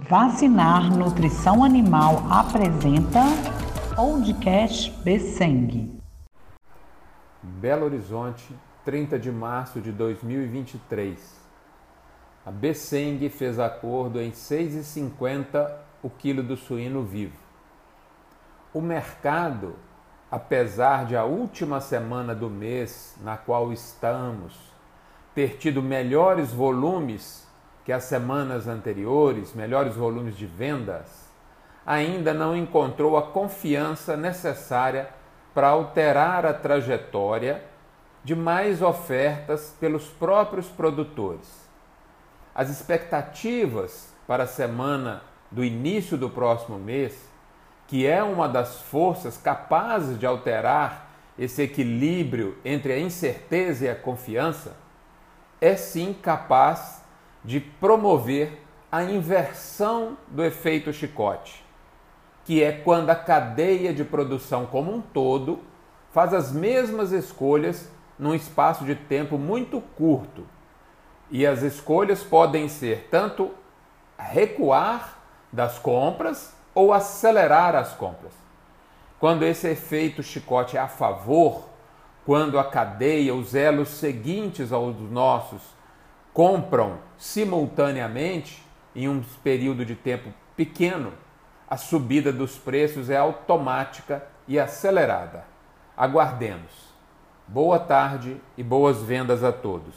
Vacinar Nutrição Animal apresenta Podcast Besseng. Belo Horizonte, 30 de março de 2023. A Besseng fez acordo em 6,50 o quilo do suíno vivo. O mercado, apesar de a última semana do mês na qual estamos ter tido melhores volumes que as semanas anteriores, melhores volumes de vendas, ainda não encontrou a confiança necessária para alterar a trajetória de mais ofertas pelos próprios produtores. As expectativas para a semana do início do próximo mês, que é uma das forças capazes de alterar esse equilíbrio entre a incerteza e a confiança, é sim capaz de promover a inversão do efeito chicote, que é quando a cadeia de produção como um todo faz as mesmas escolhas num espaço de tempo muito curto. E as escolhas podem ser tanto recuar das compras ou acelerar as compras. Quando esse efeito chicote é a favor, quando a cadeia, os elos seguintes aos nossos compram simultaneamente, em um período de tempo pequeno, a subida dos preços é automática e acelerada. Aguardemos. Boa tarde e boas vendas a todos.